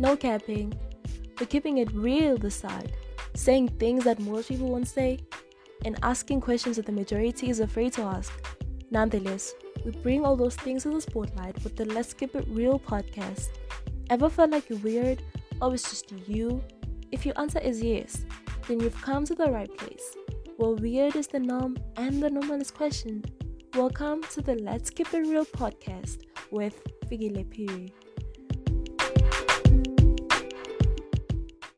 No capping. but keeping it real this side, saying things that most people won't say, and asking questions that the majority is afraid to ask. Nonetheless, we bring all those things to the spotlight with the Let's Keep It Real podcast. Ever felt like you're weird or it's just you? If your answer is yes, then you've come to the right place. Well, weird is the norm and the normal is questioned. Welcome to the Let's Keep It Real podcast with Figile Piri.